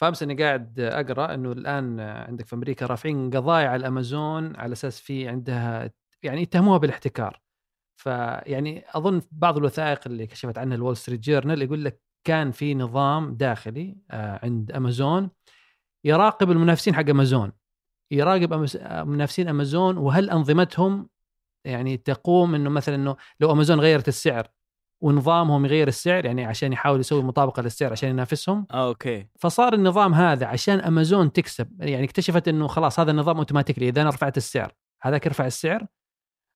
فأمس إني قاعد أقرأ إنه الآن عندك في أمريكا رافعين قضايا على الأمازون على أساس في عندها يعني يتهموها بالاحتكار. فيعني أظن بعض الوثائق اللي كشفت عنها الول ستريت جورنال يقول لك كان في نظام داخلي آه، عند أمازون يراقب المنافسين حق أمازون. يراقب منافسين أمازون وهل أنظمتهم يعني تقوم إنه مثلا إنه لو أمازون غيرت السعر ونظامهم يغير السعر يعني عشان يحاول يسوي مطابقة للسعر عشان ينافسهم. okay. فصار النظام هذا عشان أمازون تكسب يعني اكتشفت إنه خلاص هذا النظام automatically إذا أنا رفعت السعر هذاك يرفع السعر.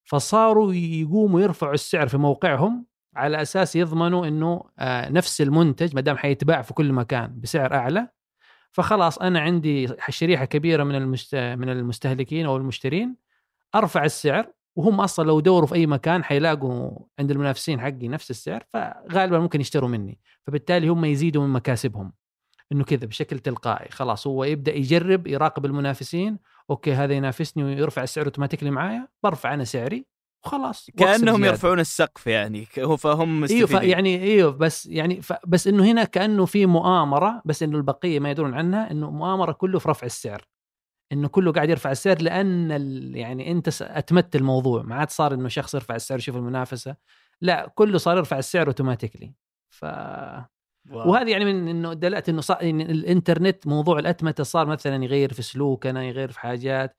فصاروا يقوموا يرفعوا السعر في موقعهم على أساس يضمنوا إنه آه نفس المنتج ما دام حيتباع في كل مكان بسعر أعلى. فخلاص أنا عندي شريحة كبيرة من المست... من المستهلكين أو المشترين أرفع السعر وهم أصلا لو دوروا في أي مكان حيلاقوا عند المنافسين حقي نفس السعر فغالبا ممكن يشتروا مني. فبالتالي هم يزيدوا من مكاسبهم. إنه كذا بشكل تلقائي. خلاص هو يبدأ يجرب يراقب المنافسين. okay هذا ينافسني ويرفع السعر automatically معايا. برفع أنا سعري. وخلاص كأنهم يرفعون السقف يعني. فهم إيوه يعني إيوه بس يعني بس إنه هنا كأنه في مؤامرة بس إنه البقية ما يدرون عنها إنه مؤامرة كله في رفع السعر. إنه كله قاعد يرفع السعر لأن يعني أنت اتمت الموضوع. ما عاد صار إنه شخص يرفع السعر يشوف المنافسة. لا كله صار يرفع السعر automatically ف wow. وهذه يعني من إنه دلالة إنه صار إن الإنترنت موضوع الأتمتة صار مثلا يغير في سلوكنا يغير في حاجات.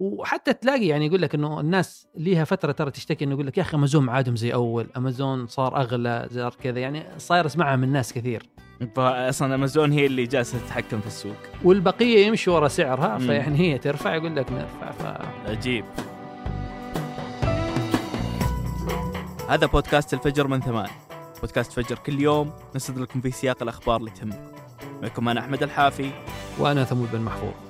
وحتى تلاقي يعني يقول لك إنه الناس ليها فترة ترى تشتكي إنه يقول لك يا أخي أمازون ما عادهم زي أول أمازون صار أغلى صار كذا يعني صاير اسمعها من ناس كثير. أصلا أمازون هي اللي جالسة تتحكم في السوق. والبقية يمشوا ورا سعرها فيعني هي ترفع يقول لك نرفع ف عجيب. هذا بودكاست الفجر من ثمان. بودكاست فجر كل يوم نسرد لكم فيه سياق الأخبار اللي تهمكم. معكم أنا أحمد الحافي. وأنا ثمود بن محفوظ.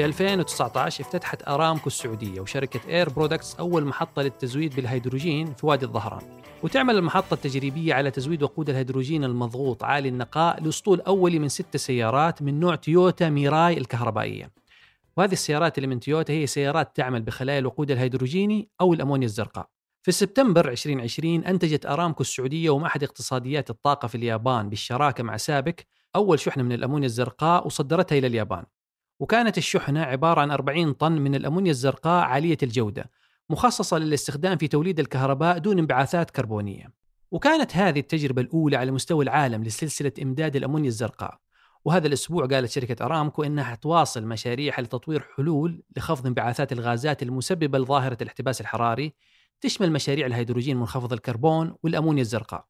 في 2019 افتتحت أرامكو السعودية وشركة Air Products أول محطة للتزويد بالهيدروجين في وادي الظهران. وتعمل المحطة التجريبية على تزويد وقود الهيدروجين المضغوط عالي النقاء لأسطول أولي من ست سيارات من نوع تويوتا ميراي الكهربائية. وهذه السيارات اللي من تويوتا هي سيارات تعمل بخلايا الوقود الهيدروجيني أو الأمونيا الزرقاء. في سبتمبر 2020 أنتجت أرامكو السعودية ومعهد اقتصاديات الطاقة في اليابان بالشراكة مع سابك أول شحنه من الأمونيا الزرقاء وصدرتها إلى اليابان. وكانت الشحنة عبارة عن 40 طن من الأمونيا الزرقاء عالية الجودة مخصصة للاستخدام في توليد الكهرباء دون انبعاثات كربونية. وكانت هذه التجربة الأولى على مستوى العالم لسلسلة إمداد الأمونيا الزرقاء. وهذا الأسبوع قالت شركة أرامكو إنها تواصل مشاريعها لتطوير حلول لخفض انبعاثات الغازات المسببة لظاهرة الاحتباس الحراري تشمل مشاريع الهيدروجين منخفض الكربون والأمونيا الزرقاء.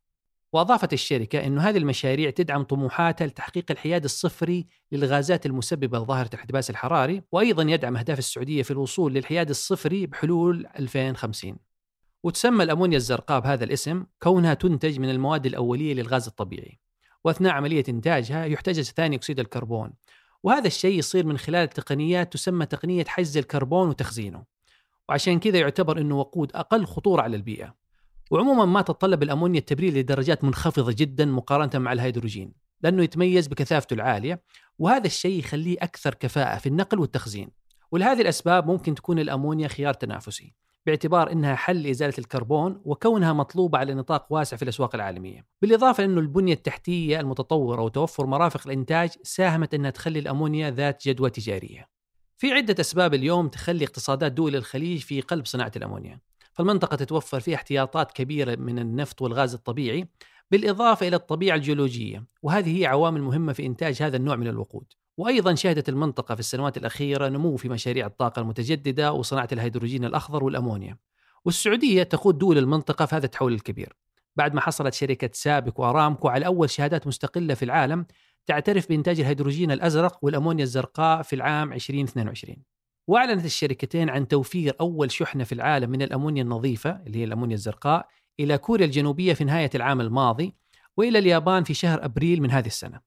وأضافت الشركة أن هذه المشاريع تدعم طموحاتها لتحقيق الحياد الصفري للغازات المسببة لظاهرة الاحتباس الحراري وأيضا يدعم أهداف السعودية في الوصول للحياد الصفري بحلول 2050 وتسمى الأمونيا الزرقاء بهذا الاسم كونها تنتج من المواد الأولية للغاز الطبيعي وأثناء عملية إنتاجها يحتجز ثاني أكسيد الكربون. وهذا الشيء يصير من خلال تقنيات تسمى تقنية حجز الكربون وتخزينه. وعشان كذا يعتبر أنه وقود أقل خطورة على البيئة. وعموما ما تتطلب الأمونيا التبريد لدرجات منخفضة جدا مقارنة مع الهيدروجين لأنه يتميز بكثافته العالية وهذا الشيء يخليه أكثر كفاءة في النقل والتخزين. ولهذه الأسباب ممكن تكون الأمونيا خيار تنافسي باعتبار إنها حل لازاله الكربون وكونها مطلوبة على نطاق واسع في الأسواق العالمية، بالإضافة إنه البنية التحتية المتطورة وتوفر مرافق الإنتاج ساهمت إنها تخلي الأمونيا ذات جدوى تجارية. في عدة أسباب اليوم تخلي اقتصادات دول الخليج في قلب صناعة الأمونيا، فالمنطقة تتوفر فيها احتياطات كبيرة من النفط والغاز الطبيعي بالإضافة إلى الطبيعة الجيولوجية وهذه هي عوامل مهمة في إنتاج هذا النوع من الوقود. وأيضا شهدت المنطقة في السنوات الأخيرة نمو في مشاريع الطاقة المتجددة وصناعة الهيدروجين الأخضر والأمونيا. والسعودية تقود دول المنطقة في هذا التحول الكبير. بعد ما حصلت شركة سابك وأرامكو على أول شهادات مستقلة في العالم تعترف بإنتاج الهيدروجين الأزرق والأمونيا الزرقاء في العام 2022 وأعلنت الشركتين عن توفير أول شحنة في العالم من الأمونيا النظيفة اللي هي الأمونيا الزرقاء إلى كوريا الجنوبية في نهاية العام الماضي وإلى اليابان في شهر أبريل من هذه السنة.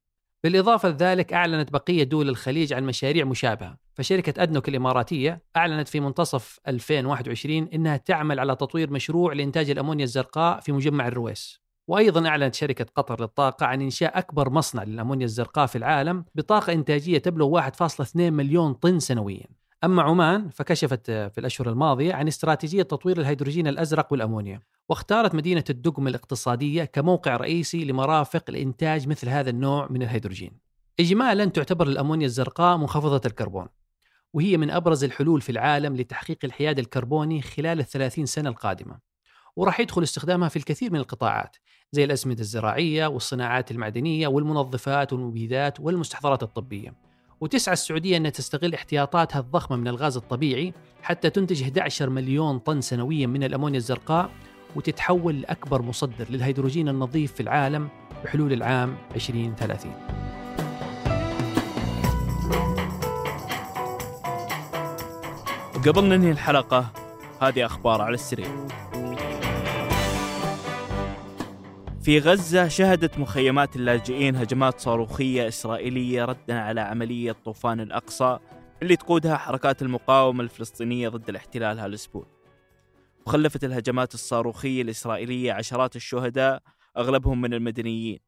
بالإضافة لذلك أعلنت بقية دول الخليج عن مشاريع مشابهة، فشركة أدنوك الإماراتية أعلنت في منتصف 2021 إنها تعمل على تطوير مشروع لإنتاج الأمونيا الزرقاء في مجمع الرويس. وأيضا أعلنت شركة قطر للطاقة عن إنشاء أكبر مصنع للأمونيا الزرقاء في العالم بطاقة إنتاجية تبلغ 1.2 مليون طن سنويا. أما عمان فكشفت في الأشهر الماضية عن استراتيجية تطوير الهيدروجين الأزرق والأمونيا واختارت مدينة الدقم الاقتصادية كموقع رئيسي لمرافق لإنتاج مثل هذا النوع من الهيدروجين. إجمالا تعتبر الأمونيا الزرقاء منخفضة الكربون وهي من أبرز الحلول في العالم لتحقيق الحياد الكربوني خلال الثلاثين سنة القادمة. وراح يدخل استخدامها في الكثير من القطاعات زي الأسمدة الزراعية والصناعات المعدنية والمنظفات والمبيدات والمستحضرات الطبية. وتسعى السعودية أن تستغل احتياطاتها الضخمة من الغاز الطبيعي حتى تنتج 11 مليون طن سنويا من الأمونيا الزرقاء وتتحول لأكبر مصدر للهيدروجين النظيف في العالم بحلول العام 2030 وقبل ننهي الحلقة هذه أخبار على السريع. في غزة شهدت مخيمات اللاجئين هجمات صاروخية إسرائيلية ردا على عملية طوفان الأقصى اللي تقودها حركات المقاومة الفلسطينية ضد الاحتلال هالأسبوع. وخلفت الهجمات الصاروخية الإسرائيلية عشرات الشهداء أغلبهم من المدنيين.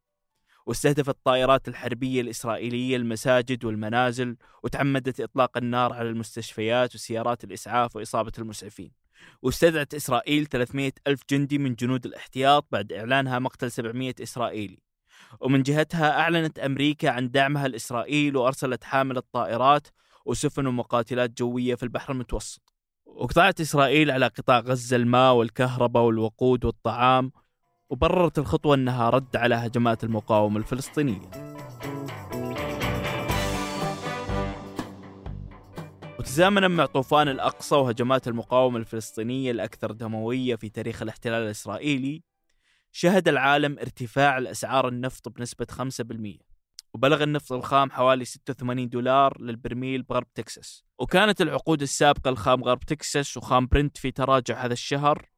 واستهدفت الطائرات الحربية الإسرائيلية المساجد والمنازل وتعمدت إطلاق النار على المستشفيات وسيارات الإسعاف وإصابة المسعفين. واستدعت إسرائيل 300 ألف جندي من جنود الاحتياط بعد إعلانها مقتل 700 إسرائيلي. ومن جهتها أعلنت أمريكا عن دعمها لإسرائيل وأرسلت حاملة طائرات وسفن ومقاتلات جوية في البحر المتوسط. وقطعت إسرائيل على قطاع غزة الماء والكهرباء والوقود والطعام وبررت الخطوة أنها رد على هجمات المقاومة الفلسطينية. وتزامنا مع طوفان الأقصى وهجمات المقاومة الفلسطينية الأكثر دموية في تاريخ الاحتلال الإسرائيلي؟ شهد العالم ارتفاع الأسعار النفط بنسبة 5% وبلغ النفط الخام حوالي 86 دولار للبرميل بغرب تكساس. وكانت العقود السابقة لخام غرب تكساس وخام برنت في تراجع هذا الشهر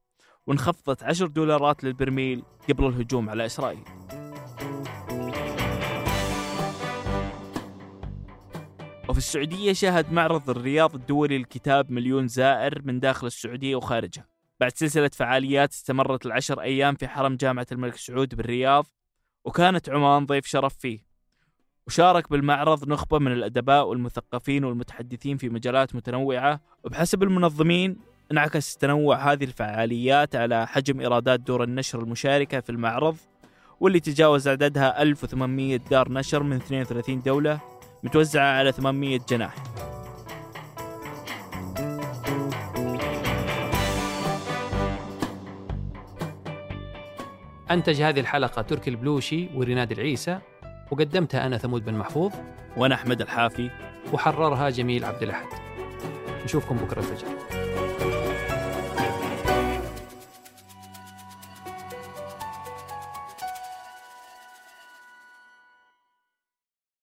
وانخفضت 10 دولارات للبرميل قبل الهجوم على إسرائيل. وفي السعودية شهد معرض الرياض الدولي للكتاب مليون زائر من داخل السعودية وخارجها. بعد سلسلة فعاليات استمرت العشر أيام في حرم جامعة الملك سعود بالرياض وكانت عمان ضيف شرف فيه. وشارك بالمعرض نخبة من الأدباء والمثقفين والمتحدثين في مجالات متنوعة وبحسب المنظمين انعكس تنوع هذه الفعاليات على حجم إيرادات دور النشر المشاركة في المعرض واللي تجاوز عددها 1800 دار نشر من 32 دولة متوزعة على 800 جناح. أنتج هذه الحلقة تركي البلوشي وريناد العيسى وقدمتها أنا ثمود بن محفوظ. وأنا أحمد الحافي. وحررها جميل عبد الأحد. نشوفكم بكرة الفجر.